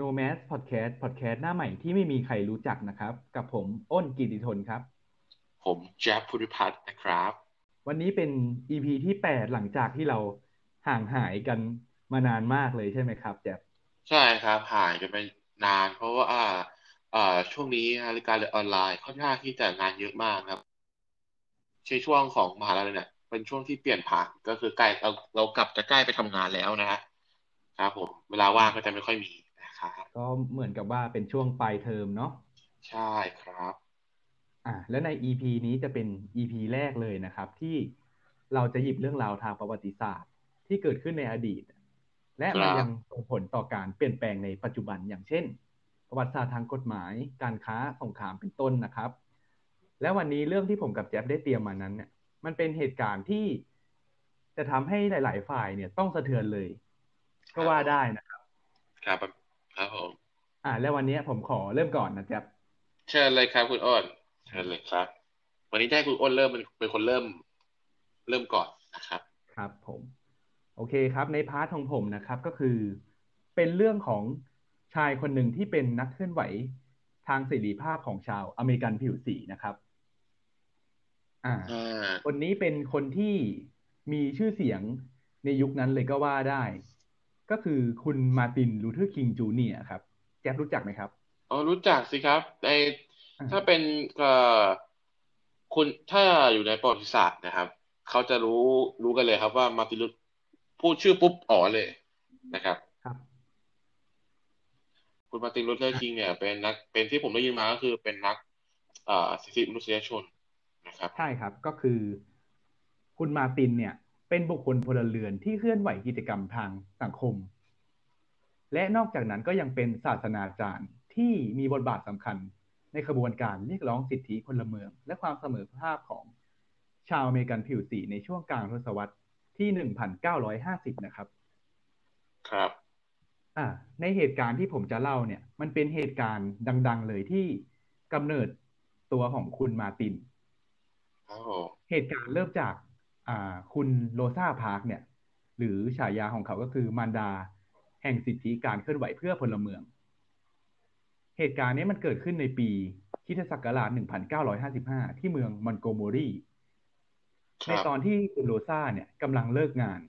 Nomad Podcast Podcast หน้าใหม่ที่ไม่มีใครรู้จักนะครับ กับผมอ้นกิติทนครับ ผมแจ๊บพุทธิพัฒน์นะครับ วันนี้เป็น EP ที่ 8 หลังจากที่เราห่างหายกันมานานมากเลยใช่ไหมครับแจ๊บใช่ครับหายกันไปนาน เพราะว่าอ่าอ่าช่วงนี้รายการเรียนออนไลน์ค่อนข้างที่จะงานเยอะมากครับใช่ช่วงของมหาลัยเนี่ยเป็นช่วงที่เปลี่ยนผ่านก็คือใกล้เราเรากลับจะใกล้ไปทำงานแล้วนะฮะครับผมเวลาว่างก็จะไม่ค่อยมีนะ ครับ ก็เหมือนกับว่าเป็นช่วงปลายเทอมเนาะใช่ครับ อะแล้วใน EP นี้จะเป็น EP แรกเลยนะครับ ที่เราจะหยิบเรื่องราวทางประวัติศาสตร์ ที่เกิดขึ้นในอดีต และมันครับยังส่งผลต่อการเปลี่ยนแปลงในปัจจุบันอย่างเช่น ประวัติศาสตร์ทางกฎหมาย การค้าสงครามเป็นต้นนะครับ และวันนี้เรื่องที่ผมกับแจ๊บได้เตรียมมานั้นเนี่ยมันเป็นเหตุการณ์ที่จะทำให้หลาย ๆ ฝ่ายเนี่ยต้องสะเทือนเลย ก็ว่าได้นะครับ ครับ ครับผม อ่า แล้ววันนี้ผมขอเริ่มก่อนนะแจ๊บเชิญเลยครับคุณอ้นเชิญเลยครับ วันนี้จะให้คุณอ้นเริ่มเป็นเป็นคนเริ่ม เริ่มก่อนนะครับ ครับผม โอเคครับ ใน part ของผมนะครับ ก็คือ เป็นเรื่องของชายคนหนึ่งที่เป็นนักเคลื่อนไหวทางเสรีภาพของชาวอเมริกันผิวสีนะครับ อ่าอ่าคนนี้เป็นคนที่มีชื่อเสียงในยุคนั้นเลยก็ว่าได้ ก็คือคุณมาร์ตินลูเทอร์คิงจูเนียร์ครับ แจ๊บรู้จักไหมครับอ๋อรู้จักสิครับในอ่าถ้าเป็นเอ่อคุณถ้าอยู่ในประวัติศาสตร์นะครับเขาจะรู้รู้กันเลยครับว่ามาร์ตินลูพูดชื่อปุ๊บอ๋อเลยนะครับครับคุณมาร์ตินลูเทอร์คิงเนี่ยเป็นนักเป็นที่ผมได้ยินมาก็คือเป็นนักเอ่อสิทธิมนุษยชนนะครับ ใช่ครับก็คือ คุณมาร์ตินเนี่ย เป็นบุคคลพลเรือนที่เคลื่อนไหวกิจกรรมทางสังคม และนอกจากนั้นก็ยังเป็นศาสนาจารย์ที่มีบทบาทสำคัญในขบวนการเรียกร้องสิทธิพลเมือง และความเสมอภาคของชาวอเมริกันผิวสีในช่วงกลางทศวรรษที่ 1950 นะครับ ครับ อ่า ในเหตุการณ์ที่ผมจะเล่าเนี่ย มันเป็นเหตุการณ์ดัง ๆ เลยที่กำเนิดตัวของคุณมาร์ตินครับผมเหตุการณ์เริ่มจากอ่า คุณโรซาพาร์คเนี่ย หรือฉายาของเขาก็คือมารดา แห่งสิทธิการเคลื่อนไหวเพื่อพลเมือง เหตุการณ์นี้มันเกิดขึ้นในปีคริสตศักราช 1955 ที่เมืองมอนต์โกเมอรีครับตอนที่คุณโรซาเนี่ยกำลังเลิกงาน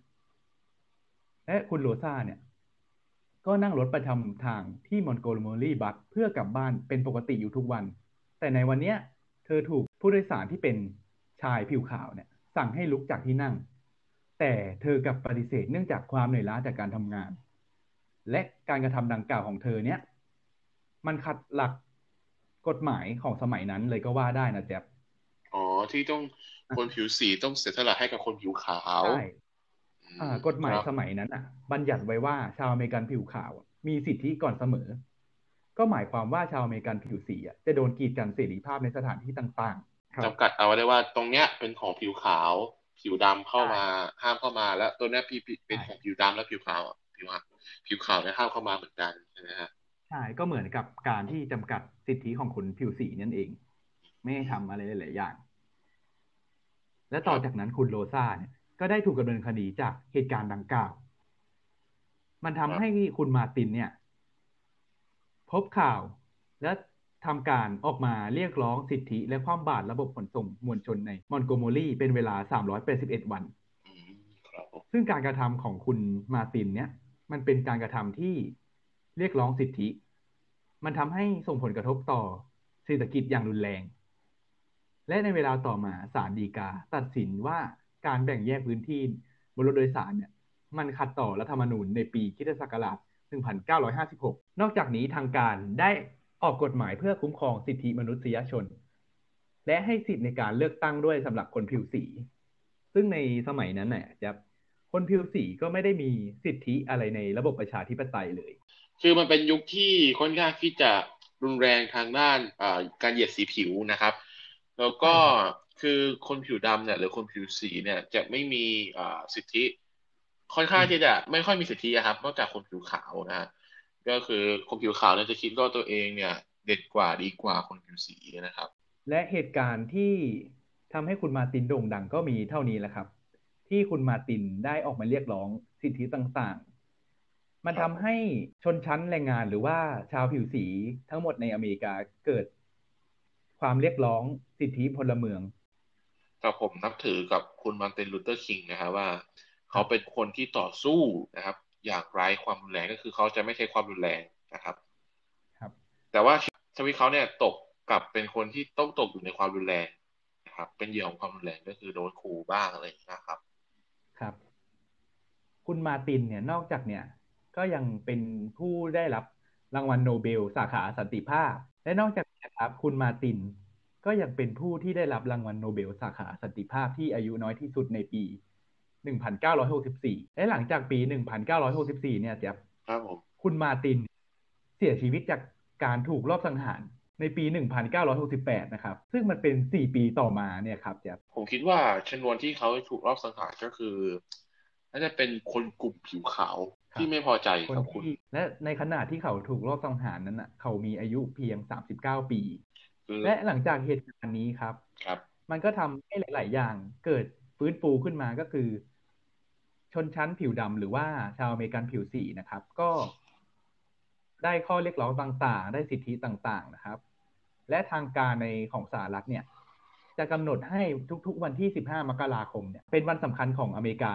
และคุณโรซาเนี่ย ก็นั่งรถประจำทางที่มอนโกโมรีบัสเพื่อกลับบ้านเป็นปกติอยู่ทุกวัน แต่ในวันเนี้ย เธอถูกผู้โดยสารที่เป็นชายผิวขาวเนี่ย สั่งให้ลุกจากที่นั่ง แต่เธอกลับปฏิเสธเนื่องจากความเหนื่อยล้าจากการทำงาน และการกระทำดังกล่าวของเธอเนี่ย มันขัดหลักกฎหมายของสมัยนั้นเลยก็ว่าได้นะแจ๊บอ๋อที่ต้องคนผิวสีต้องเสียสละให้กับคนผิวขาวใช่อืมอ่ากฎหมายครับสมัยนั้นอะ บัญญัติไว้ว่าชาวอเมริกันผิวขาวอะมีสิทธิก่อนเสมอ ก็หมายความว่าชาวอเมริกันผิวสีอะจะโดนกีดกันเสรีภาพในสถานที่ต่างๆครับ จำกัดเอาไว้ได้ว่าตรงเนี้ยเป็นของผิวขาว ผิวดำเข้ามาห้ามเข้ามาแล้วตัวเนี้ยพี่เป็นใช่ของผิวดำและผิวขาวอะผิวขาวผิวขาวเนี่ยห้ามเข้ามาเหมือนกันใช่ไหมฮะใช่ก็เหมือนกับการที่จำกัดสิทธิของคนผิวสีนั่นเอง ไม่ให้ทำอะไรหลายๆอย่าง และต่อจากนั้นคุณโรซาเนี่ยก็ได้ถูกดำเนินคดีจากเหตุการณ์ดังกล่าว มันทำให้คุณมาร์ตินเนี่ย พบข่าวและ ทำการออกมาเรียกร้องสิทธิและความบาตรระบบขนส่งมวลชนในมอนโกโมรีเป็นเวลา 381 วันอืมครับผมซึ่งการกระทำของคุณมาร์ตินเนี่ยมันเป็นการกระทำที่เรียกร้องสิทธิ มันทำให้ส่งผลกระทบต่อเศรษฐกิจอย่างรุนแรง และในเวลาต่อมาศาลฎีกาตัดสินว่าการแบ่งแยกพื้นที่บนรถโดยสารเนี่ย มันขัดต่อรัฐธรรมนูญในปีคริสตศักราช1956 นอกจากนี้ทางการได้ ออกกฎหมายเพื่อคุ้มครองสิทธิมนุษยชน และให้สิทธิในการเลือกตั้งด้วยสำหรับคนผิวสี ซึ่งในสมัยนั้นเนี่ยจะคนผิวสีก็ไม่ได้มีสิทธิอะไรในระบบประชาธิปไตยเลย คือมันเป็นยุคที่ค่อนข้างที่จะรุนแรงทางด้านการเหยียดสีผิวนะครับ แล้วก็คือคนผิวดำเนี่ยหรือคนผิวสีเนี่ยจะไม่มีสิทธิ ค่อนข้างที่จะไม่ค่อยมีสิทธิครับนอกจากคนผิวขาวนะฮะ ก็คือคนผิวขาวเนี่ยจะคิดว่าตัวเองเนี่ย เด็ดกว่าดีกว่าคนผิวสีนะครับ และเหตุการณ์ที่ทำให้คุณมาร์ตินโด่งดังก็มีเท่านี้แหละครับ ที่คุณมาร์ตินได้ออกมาเรียกร้องสิทธิต่างๆ มันทำให้ชนชั้นแรงงานหรือว่าชาวผิวสีทั้งหมดในอเมริกาเกิด ความเรียกร้องสิทธิพลเมืองแต่ผมนับถือกับคุณมาร์ตินลูเทอร์คิงนะครับว่า เขาเป็นคนที่ต่อสู้นะครับ อย่างไร้ความรุนแรงก็คือเขาจะไม่ใช้ความรุนแรงนะครับ ครับ แต่ว่าชีวิตเขาเนี่ยตกกับเป็นคนที่ต้องตกอยู่ในความรุนแรงนะครับ เป็นเหยื่อของความรุนแรงก็คือโดนขู่บ้างอะไรอย่างนี้นะครับ ครับ คุณมาตินเนี่ยนอกจากเนี่ย ก็ยังเป็นผู้ได้รับรางวัลโนเบล สาขาสันติภาพ และนอกจากนี้ครับ คุณมาตินก็ยังเป็นผู้ที่ได้รับรางวัลโนเบล สาขาสันติภาพที่อายุน้อยที่สุดในปี 1964 และหลังจากปี 1964 เนี่ยจะครับผมคุณมาตินเสียชีวิตจากการถูกลอบสังหารในปี 1968 นะครับ ซึ่งมันเป็น 4 ปีต่อมาเนี่ยครับจะผมคิดว่าชนวนที่เขาถูกรอบสังหารก็คือน่าจะเป็นคนกลุ่มผิวขาวที่ไม่พอใจคนกับคุณที่และในขณะที่เขาถูกลอบสังหารนั้นน่ะ เขามีอายุเพียง 39 ปีคือและหลังจากเหตุการณ์นี้ครับครับ มันก็ทำให้หลาย ๆ อย่างเกิดฟื้นฟูขึ้นมาก็คือ ชนชั้นผิวดำหรือว่าชาวอเมริกันผิวสีนะครับ ก็ได้ข้อเรียกร้องต่างๆ ได้สิทธิต่างๆนะครับ และทางการในของสหรัฐเนี่ย จะกำหนดให้ทุกๆวันที่ 15 มกราคมเนี่ยเป็นวันสำคัญของอเมริกา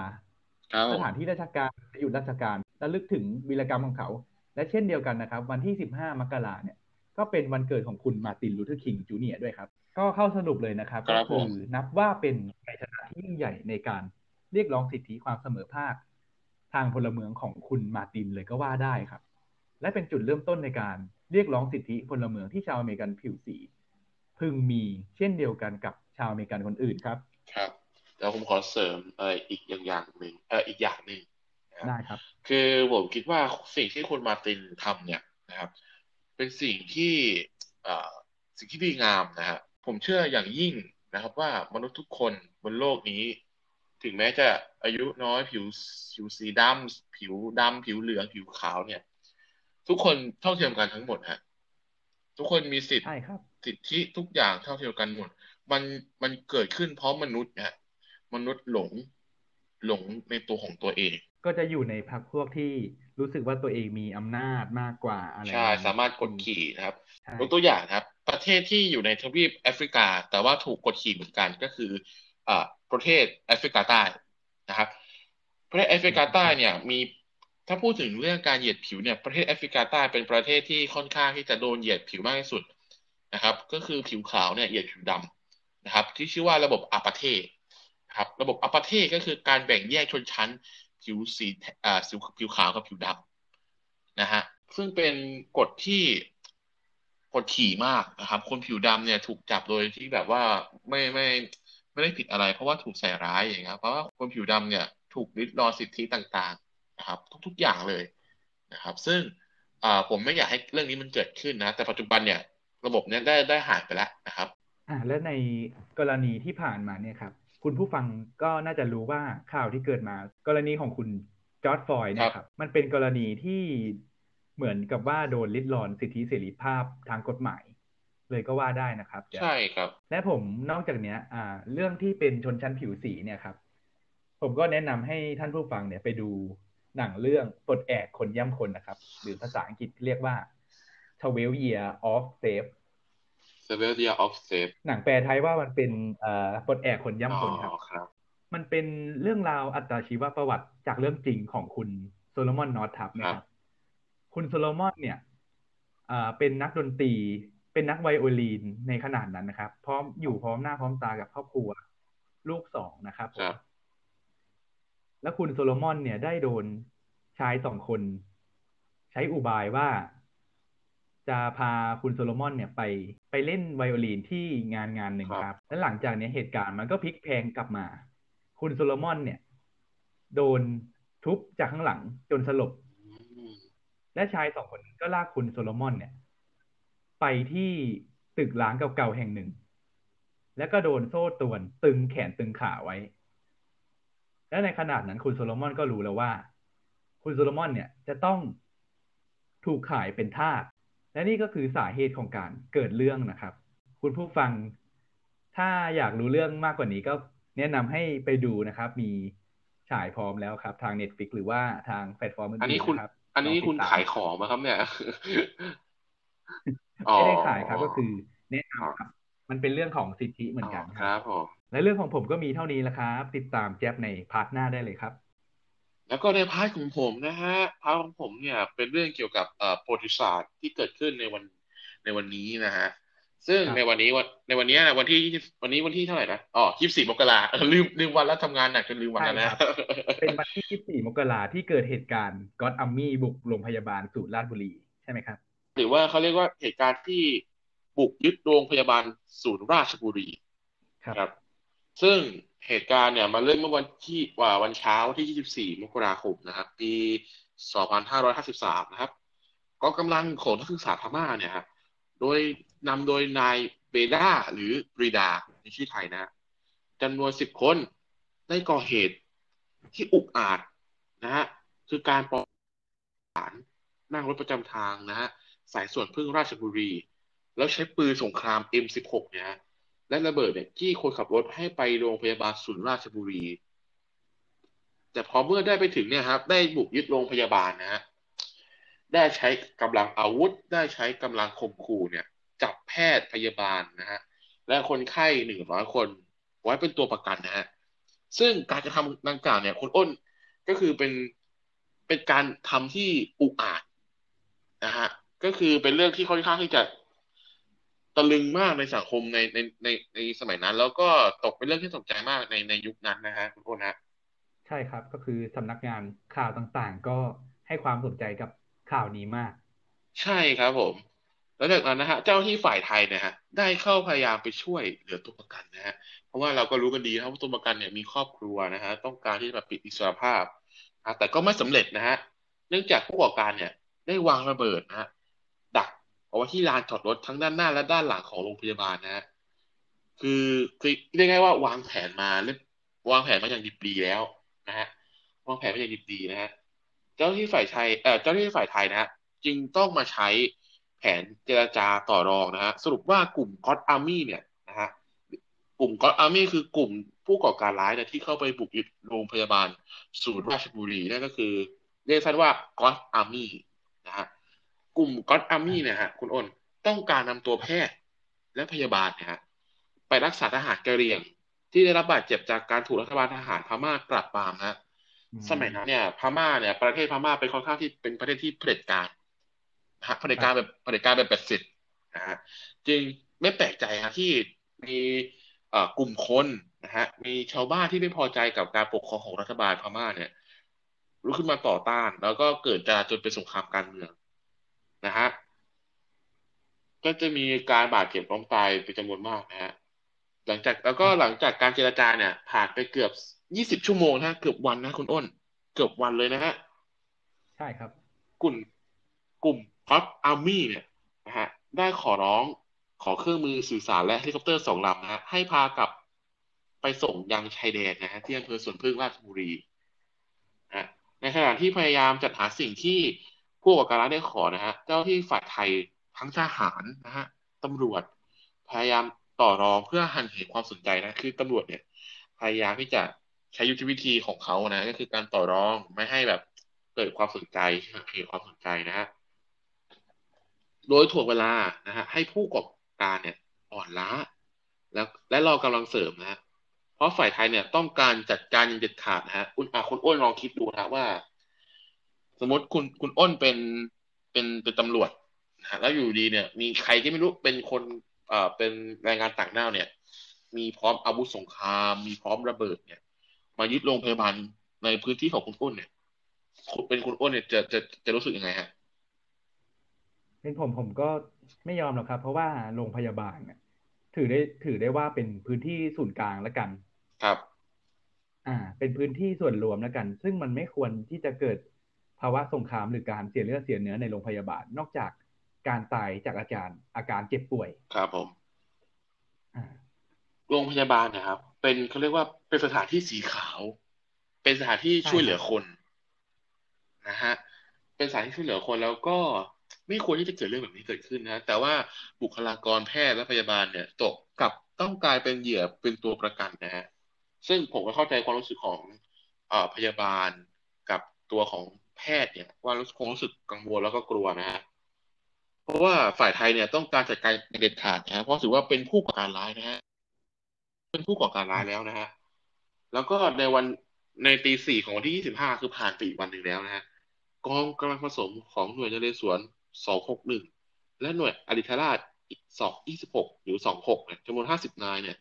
ครับผม สถานที่ราชการหยุดราชการระลึกถึงวีรกรรมของเขา และเช่นเดียวกันนะครับ วันที่ 15 มกราเนี่ย ก็เป็นวันเกิดของคุณมาร์ตินลูเทอร์คิงจูเนียร์ด้วยครับ ก็เข้าสรุปเลยนะครับครัก็คือนับว่าเป็นชัยชนะที่ยิ่งใหญ่ในการ เรียกร้องสิทธิความเสมอภาค ทางพลเมืองของคุณมาร์ตินเลยก็ว่าได้ครับ และเป็นจุดเริ่มต้นในการเรียกร้องสิทธิพลเมืองที่ชาวอเมริกันผิวสี พึงมีเช่นเดียวกันกับชาวอเมริกันคนอื่นครับ ครับแล้วผมขอเสริมเอ่ออีกอย่างอย่างหนึ่งเอ่ออีกอย่างหนึ่งนะครับได้ครับ คือผมคิดว่าสิ่งที่คุณมาร์ตินทำเนี่ยนะครับ เป็นสิ่งที่เอ่อสิ่งที่ดีงามนะฮะผมเชื่ออย่างยิ่งนะครับว่ามนุษย์ทุกคนบนโลกนี้ ถึงแม้จะอายุน้อยผิวผิวสีดำผิวดำผิวเหลืองผิวขาวเนี่ย ทุกคนเท่าเทียมกันทั้งหมดฮะทุกคนมีสิทธิ์ใช่ครับสิทธิทุกอย่างเท่าเทียมกันหมด มันมันเกิดขึ้นเพราะมนุษย์นะฮะมนุษย์หลงหลงในตัวของตัวเอง ก็จะอยู่ในพรรคพวกที่รู้สึกว่าตัวเองมีอำนาจมากกว่าอะไรใช่อย่งนี้สามารถกดขี่นะครับใช่ยกตัวอย่างนะครับ ประเทศที่อยู่ในทวีปแอฟริกา แต่ว่าถูกกดขี่เหมือนกันก็คืออ่า ประเทศแอฟริกาใต้นะครับ ประเทศแอฟริกาใต้เนี่ยมีถ้าพูดถึงเรื่องการเหยียดผิวเนี่ยประเทศแอฟริกาใต้เป็นประเทศที่ค่อนข้างที่จะโดนเหยียดผิวมากที่สุดนะครับ ก็คือผิวขาวเนี่ยเหยียดผิวดำนะครับ ที่ชื่อว่าระบบอาปาเทนะครับ ระบบอาปาเทก็คือการแบ่งแยกชนชั้น ผิวสีอ่าผิวผิวขาวกับผิวดำนะฮะซึ่งเป็นกฎที่กดขี่มากนะครับ คนผิวดำเนี่ยถูกจับโดยที่แบบว่าไม่ไม่ ไม่ได้ผิดอะไร เพราะว่าถูกใส่ร้ายอย่างเงี้ยเพราะว่าคนผิวดำเนี่ยถูกริดรอนสิทธิต่างๆนะครับ ทุกๆอย่างเลยนะครับ ซึ่งอ่าผมไม่อยากให้เรื่องนี้มันเกิดขึ้นนะ แต่ปัจจุบันเนี่ย ระบบเนี้ยได้ได้หายไปแล้วนะครับอ่าและในกรณีที่ผ่านมาเนี่ยครับคุณผู้ฟังก็น่าจะรู้ว่าข่าวที่เกิดมา กรณีของคุณจอร์ดฟลอยด์เนะครับ มันเป็นกรณีที่เหมือนกับว่าโดนลิดรอนสิทธิเสรีภาพทางกฎหมาย เลยก็ว่าได้นะครับใช่ครับ และผมนอกจากเนี้ย อ่า เรื่องที่เป็นชนชั้นผิวสีเนี่ยครับ ผมก็แนะนำให้ท่านผู้ฟังเนี่ยไปดูหนังเรื่องปลดแอกคนย่ำคนนะครับ หรือภาษาอังกฤษเรียกว่า12 Year of Slave Seven Year of Slave หนังแปลไทยว่ามันเป็นเอ่อปลดแอกคนย่ำคนครับอ๋อครับมันเป็นเรื่องราวอัตชีวประวัติจากเรื่องจริงของคุณโซโลมอนนอตทับนะคครัรับบคุณโซโลมอนเนี่ยอ่าเป็นนักดนตรี เป็นนักไวโอลีนในขนาดนั้นนะครับ พร้อมอยู่พร้อมหน้าพร้อมตากับครอบครัว ลูกสองนะครับผมครับแล้วคุณโซโลมอนเนี่ยได้โดนชายสองคน ใช้อุบายว่า จะพาคุณโซโลมอนเนี่ยไปไปเล่นไวโอลีนที่งานงานหนึ่งครับครับและหลังจากเนี้ยเหตุการณ์มันก็พลิกแพลงกลับมา คุณโซโลมอนเนี่ย โดนทุบจากข้างหลังจนสลบอืมและชายสองคนก็ลากคุณโซโลมอนเนี่ย ไปที่ตึกร้างเก่าๆแห่งหนึ่ง แล้วก็โดนโซ่ตรวนตึงแขนตึงขาไว้ และในขนาดนั้นคุณโซโลมอนก็รู้แล้วว่า คุณโซโลมอนเนี่ยจะต้องถูกขายเป็นทาสและนี่ก็คือสาเหตุของการเกิดเรื่องนะครับ คุณผู้ฟัง ถ้าอยากรู้เรื่องมากกว่านี้ก็แนะนำให้ไปดูนะครับ มีฉายพร้อมแล้วครับ ทาง Netflix หรือว่าทางแพลตฟอร์มอื่อันนี้นๆคุณนะครับอันนี้ลองติดคุณตามขายของมาครับเนี่ย ไม่ได้ขายครับอ๋อก็คือแนะนำครับ มันเป็นเรื่องของสิทธิเหมือนกันครับรับผมและเรื่องของผมก็มีเท่านี้แหละครับ ติดตามแจ๊บใน part หน้าได้เลยครับ แล้วก็ใน part ของผมนะฮะ part ของผมเนี่ยเป็นเรื่องเกี่ยวกับเอ่อประวัติศาสตร์ที่เกิดขึ้นในวันในวันนี้นะฮะซึ่งครับในวันนี้วันในวันนี้นะวันที่20วันนี้วันที่เท่าไหร่นะอ๋อ24มกราเออลืมลืมวันแล้วทำงานหนักจนลืมวันแล้วนะเป็นวันที่24มกราที่เกิดเหตุการณ์ก็อดอัมมี่บุกโรงพยาบาลสูตรราชบุรีใช่ไหมครับ หรือว่าเขาเรียกว่าเหตุการณ์ที่บุกยึดโรงพยาบาลศูนย์ราชบุรีครับครับซึ่งเหตุการณ์เนี่ยมาเริ่มเมื่อวันที่ว่าวันเช้าที่ 24 มกราคมนะครับ ปี 2553 นะครับกองกำลังของนักศึกษาพม่าเนี่ยฮะโดยนำโดยนายเบดาหรือปรีดาในชื่อไทยนะจำนวน 10 คนได้ก่อเหตุที่อุกอาจนะฮะคือการปล้นฐานนั่งรถประจำทางนะฮะ สายส่วนพึ่งราชบุรี แล้วใช้ปืนสงคราม M16 เนี่ยและระเบิดเนี่ยจี้คนขับรถให้ไปโรงพยาบาลศูนย์ราชบุรี แต่พอเมื่อได้ไปถึงเนี่ยครับ ได้บุกยึดโรงพยาบาลนะฮะได้ใช้กำลังอาวุธ ได้ใช้กำลังข่มขู่เนี่ย จับแพทย์พยาบาลนะฮะและคนไข้หนึ่งร้อยคน ไว้เป็นตัวประกันนะฮะซึ่งการกระทำดังกล่าวเนี่ยคุณอ้นก็คือเป็นเป็นการทำที่อุกอาจนะฮะ ก็คือเป็นเรื่องที่ค่อนข้างที่จะตะลึงมากในสังคมในในในในสมัยนั้น แล้วก็ตกเป็นเรื่องที่สนใจมากในในยุคนั้นนะฮะคุณอ้นฮะใช่ครับ ก็คือสำนักงานข่าวต่างๆ ก็ให้ความสนใจกับข่าวนี้มาก ใช่ครับผม แล้วจากนั้นนะฮะเจ้าหน้าที่ฝ่ายไทยนะฮะได้เข้าพยายามไปช่วยเหลือตัวประกันนะฮะเพราะว่าเราก็รู้กันดีนะครับว่าตัวประกันเนี่ยมีครอบครัวนะฮะต้องการที่จะแบบปิดอิสรภาพนะแต่ก็ไม่สำเร็จนะฮะเนื่องจากผู้ก่อการเนี่ย ได้วางระเบิดนะฮะดัก เอาไว้ที่ลานจอดรถทั้งด้านหน้าและด้านหลังของโรงพยาบาลนะฮะคือคือเรียกง่ายๆว่าวางแผนมาเล่นวางแผนมาอย่างดิบดีแล้วนะฮะวางแผนมาอย่างดิบดีนะฮะเจ้าที่ฝ่ายไทยเอ่อเจ้าหน้าที่ฝ่ายไทยนะฮะจึงต้องมาใช้แผนเจรจาต่อรองนะฮะสรุปว่ากลุ่มก็อดอาร์มี่เนี่ยนะฮะกลุ่มก็อดอาร์มี่คือกลุ่มผู้ก่อการร้ายนี่ยที่เข้าไปบุกยึดโรงพยาบาลศูนย์ราชบุรีนั่นก็คือ เรียกสั้นว่าก็อดอาร์มี่นะฮะ กลุ่มก็อดอาร์มี่เนี่ยฮะคุณอ้นต้องการนำตัวแพทย์และพยาบาลเนี่ยฮะไปรักษาทหารกะเหรี่ยง ที่ได้รับบาดเจ็บจากการถูกรัฐบาลทหารพม่าปราบปรามนะอืมสมัยนั้นเนี่ยพม่าเนี่ยประเทศพม่าเป็นค่อนข้างที่เป็นประเทศที่เผด็จการนะฮะเผด็จการแบบเผด็จการแบบเป็ดสิทธิ์นะฮะจึงไม่แปลกใจฮะที่มีเอ่อกลุ่มคนนะฮะมีชาวบ้านที่ไม่พอใจกับการปกครองของรัฐบาลพม่าเนี่ยลุกขึ้นมาต่อต้าน แล้วก็เกิดจลาจลเป็นสงครามการเมือง นะฮะก็จะมีการบาดเจ็บล้มตายเป็นจำนวนมากนะฮะหลังจากแล้วก็หลังจากการเจรจาเนี่ย ผ่านไปเกือบยี่สิบชั่วโมงนะฮะเกือบวันนะคุณอ้น เกือบวันเลยนะฮะใช่ครับ กลุ่มกลุ่มพอ t อาร์มี่เนี่ยนะฮะได้ขอร้องขอเครื่องมือสื่อสารและเฮลิคอปเตอร์สองลำนะฮะให้พากลับไปส่งยังชายแดนนะฮะที่อำเภอสวนพึ่งราชบุรีนะฮะในขณะที่พยายามจัดหาสิ่งที่ ผู้ก่อการร้ายได้ขอนะฮะเจ้าที่ฝ่ายไทยทั้งทหารนะฮะตำรวจ พยายามต่อรองเพื่อหันเหความสนใจนะคือตำรวจเนี่ยพยายามที่จะใช้ยุทธวิธีของเขานะก็คือการต่อรองไม่ให้แบบเกิดความสนใจเหตุความสนใจนะฮะโดยถ่วงเวลานะฮะให้ผู้ก่อการเนี่ยอ่อนล้า แล้วและรอกำลังเสริมนะฮะเพราะฝ่ายไทยเนี่ยต้องการจัดการอย่างเด็ดขาดนะฮะคุณอาคุณอ้วนลองคิดดูนะว่า สมมติคุณคุณอ้นเป็นเป็นเป็นตำรวจนะฮะแล้วอยู่ดีเนี่ย มีใครที่ไม่รู้เป็นคนเอ่อเป็นแรงงานต่างด้าวเนี่ย มีพร้อมอาวุธสงคราม มีพร้อมระเบิดเนี่ย มายึดโรงพยาบาลในพื้นที่ของคุณอ้นเนี่ยคุณเป็นคุณอ้นเนี่ยจะจะจะรู้สึกยังไงฮะเป็นผมผมก็ไม่ยอมหรอกครับ เพราะว่าโรงพยาบาลเนี่ยถือได้ถือได้ว่าเป็นพื้นที่ศูนย์กลางแล้วกัน ครับ อ่า เป็นพื้นที่ส่วนรวมแล้วกัน ซึ่งมันไม่ควรที่จะเกิด ภาวะสงครามหรือการเสียเลือดเสียเนื้อในโรงพยาบาล นอกจากการตายจากอาการอาการเจ็บป่วย ครับผมอ่าโรงพยาบาลนะครับ เป็นเขาเรียกว่าเป็นสถานที่สีขาว เป็นสถานที่ช่วยเหลือคนนะฮะเป็นสถานที่ช่วยเหลือคนแล้วก็ไม่ควรที่จะเกิดเรื่องแบบนี้เกิดขึ้นนะ แต่ว่าบุคลากรแพทย์และพยาบาลเนี่ย ตกกลับต้องกลายเป็นเหยื่อเป็นตัวประกันนะฮะซึ่งผมก็เข้าใจความรู้สึกของเอ่อพยาบาลกับตัวของแพแพทย์เนี่ยว่าคงรู้สึกกังวลแล้วก็กลัวนะฮะเพราะว่าฝ่ายไทยเนี่ยต้องการจัดการเด็ดขาดนะฮะเพราะถือว่าเป็นผู้ก่อการร้ายนะฮะเป็นผู้ก่อการร้ายแล้วนะฮะแล้วก็ในวันในตีสี่ของวันที่ยี่สิบห้าคือผ่านไปอีกวันหนึ่งแล้วนะฮะกองกำลังผสมของหน่วยนเรศวรสองหกหนึ่งและหน่วยอริธราชสองยี่สิบหกหรือสองหกเนี่ยจำนวนห้าสิบนายเนี่ย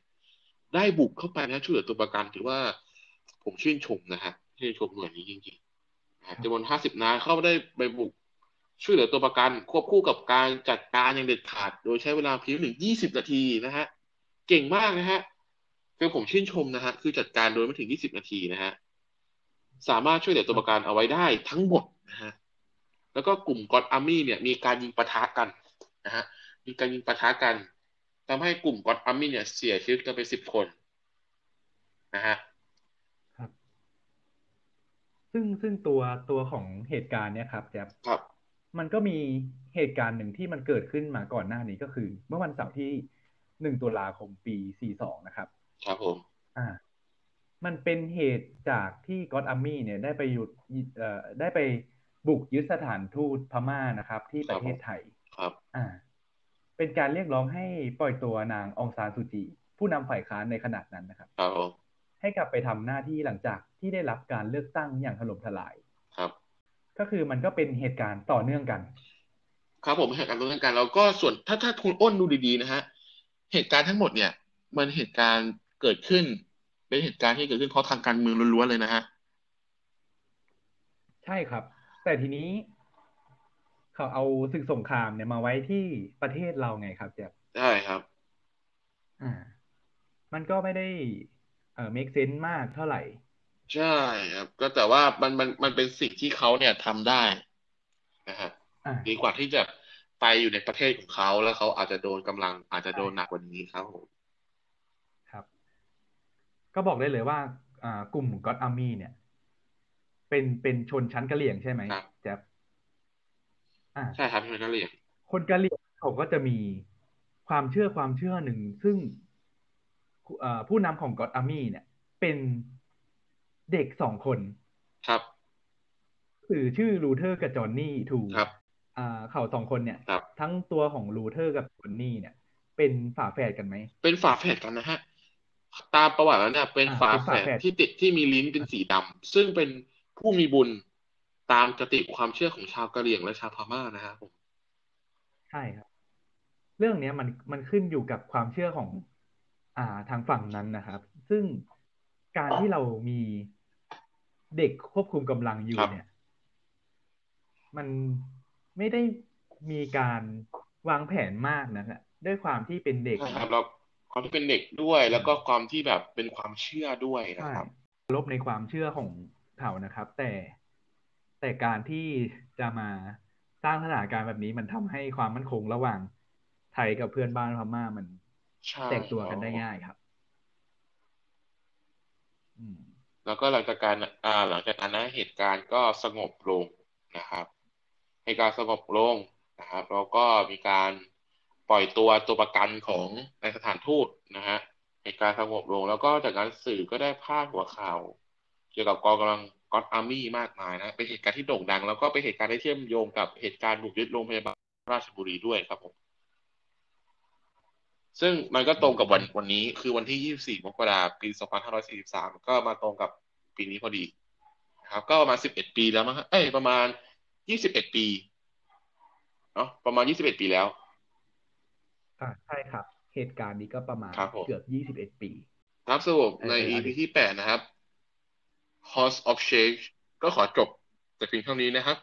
ได้บุกเข้าไปนะช่วยเหลือตัวประกันถือว่าผมชื่นชมนะฮะชื่นชมหน่วยนี้จริง จำนวนห้าสิบนายเข้าได้ไปบุกช่วยเหลือตัวประกันควบคู่กับการจัดการอย่างเด็ดขาด โดยใช้เวลาเพียงหนึ่งยี่สิบนาทีนะฮะ เก่งมากนะฮะคือผมชื่นชมนะฮะ คือจัดการโดยไม่ถึงยี่สิบนาทีนะฮะ สามารถช่วยเหลือตัวประกันเอาไว้ได้ทั้งหมดนะฮะ แล้วก็กลุ่มกอดอาร์มี่เนี่ย มีการยิงปะทะกันนะฮะ มีการยิงปะทะกันทำให้กลุ่มกอดอาร์มี่เนี่ยเสียชีวิตกันไปสิบคนนะฮะ ซึ่งซึ่งตัวตัวของเหตุการณ์เนี่ยครับแจ๊บครับ มันก็มีเหตุการณ์หนึ่งที่มันเกิดขึ้นมาก่อนหน้านี้ก็คือ เมื่อวันเสาร์ที่หนึ่งตุลาคมปีสี่สองนะครับ ครับผม อ่า มันเป็นเหตุจากที่ก็อดอาร์มี่เนี่ยได้ไปหยุดเอ่อได้ไปบุกยึดสถานทูตพม่านะครับ ที่ประเทศไทย ครับ อ่า เป็นการเรียกร้องให้ปล่อยตัวนางองซานซูจี ผู้นำฝ่ายค้านในขณะนั้นนะครับ ครับผม ให้กลับไปทำหน้าที่หลังจากที่ได้รับการเลือกตั้งอย่างถล่มทลาย ครับ ก็คือมันก็เป็นเหตุการณ์ต่อเนื่องกัน ครับผมเหตุการณ์ตรงนั้นกันแล้วก็ส่วนถ้าถ้าคุณอ้นดูดีๆนะฮะเหตุการณ์ทั้งหมดเนี่ย มันเหตุการณ์เกิดขึ้น เป็นเหตุการณ์ที่เกิดขึ้นเพราะทางการเมืองล้วนๆเลยนะฮะใช่ครับ แต่ทีนี้เขาเอาศึกสงครามเนี่ยมาไว้ที่ประเทศเราไงครับแจ๊บใช่ครับ อ่า มันก็ไม่ได้เอ่อ make sense มากเท่าไหร่ ใช่ครับ ก็แต่ว่ามันมันมันเป็นสิ่งที่เขาเนี่ยทำได้นะฮะอ่าดีกว่าที่จะไปอยู่ในประเทศของเขาแล้วเขาอาจจะโดนกำลังอาจจะโดนหนักกว่านี้ครับผมครับ ก็บอกได้เลยว่าอ่ากลุ่ม God Army เนี่ย เป็นเป็นชนชั้นกะเหรี่ยงใช่ไหมครับแจ๊บอ่าใช่ครับพี่นักเรียนคนกะเหรี่ยงเขาก็จะมีความเชื่อความเชื่อหนึ่ง ซึ่งเอ่อ ผู้นำของ God Army เนี่ย เป็นเด็กสองคน ครับคือชื่อลูเทอร์กับจอห์นนี่ถูกครับอ่าเขาสองคนเนี่ยครับทั้งตัวของลูเทอร์กับจอห์นนี่เนี่ย เป็นฝาแฝดกันไหม เป็นฝาแฝดกันนะฮะ ตามประวัติแล้วเนี่ย เป็นอ่าฝาเป็นแฝฝาดแฝดที่ติดที่มีลิ้นเป็นสีดำซึ่งเป็นผู้มีบุญตามคติความเชื่อของชาวกะเหรี่ยงและชาวพม่านะฮะผม ใช่ครับ เรื่องเนี้ยมันมันขึ้นอยู่กับความเชื่อของ อ่าทางฝั่งนั้นนะครับ ซึ่งการที่เรามีเด็กควบคุมกำลังอยู่ครับเนี่ย มันไม่ได้มีการวางแผนมากนะฮะด้วยความที่เป็นเด็กใช่นะครับแล้วความที่เป็นเด็กด้วยแล้วก็ความที่แบบเป็นความเชื่อด้วยนะใช่ครับลบในความเชื่อของเขานะครับ แต่แต่การที่จะมาสร้างสถานการณ์แบบนี้มันทำให้ความมั่นคงระหว่างไทยกับเพื่อนบ้านพม่ามันใช่ แตกตัวกันได้ง่ายครับอืมแล้วก็หลังจากการอ่าหลังจากนั้นนะเหตุการณ์ก็สงบลงนะครับเหตุการณ์สงบลงนะครับแล้วก็มีการปล่อยตัวตัวประกันของในสถานทูตนะฮะเหตุการณ์สงบลง แล้วก็จากนั้นสื่อก็ได้พาดหัวข่าวเกี่ยวกับกองกำลังก็อดอาร์มี่มากมายนะเป็นเหตุการณ์ที่โด่งดัง แล้วก็เป็นเหตุการณ์ที่เชื่อมโยงกับเหตุการณ์บุกยึดโรงพยาบาลราชบุรีด้วยครับผม ซึ่งมันก็ตรงกับวันวันนี้คือวันที่ 24 มกราคมปี 2543 ก็มาตรงกับปีนี้พอดีนะครับ ก็ประมาณ 11 ปีแล้วมั้งฮะเอ้ยประมาณ 21 ปีเนาะประมาณ 21 ปีแล้วอ่าใช่ครับ เหตุการณ์นี้ก็ประมาณครับผมเกือบยี่สิบเอ็ดปี ครับสรุปในเออ EP ที่ 8 นะครับ House of Change ก็ขอจบแต่เพียงเท่านี้นะครับ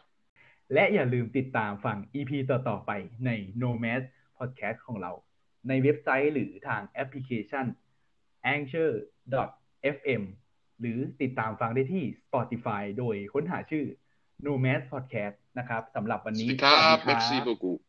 และอย่าลืมติดตามฟัง EP ต่อ ๆ ไปใน Nomad Podcast ของเรา ในเว็บไซต์หรือทางแอปพลิเคชัน anchor.fm หรือติดตามฟังได้ที่ Spotify โดยค้นหาชื่อ Nomad Podcast นะครับสำหรับวันสวันี้สดีครับสวัสดี Merci beaucoup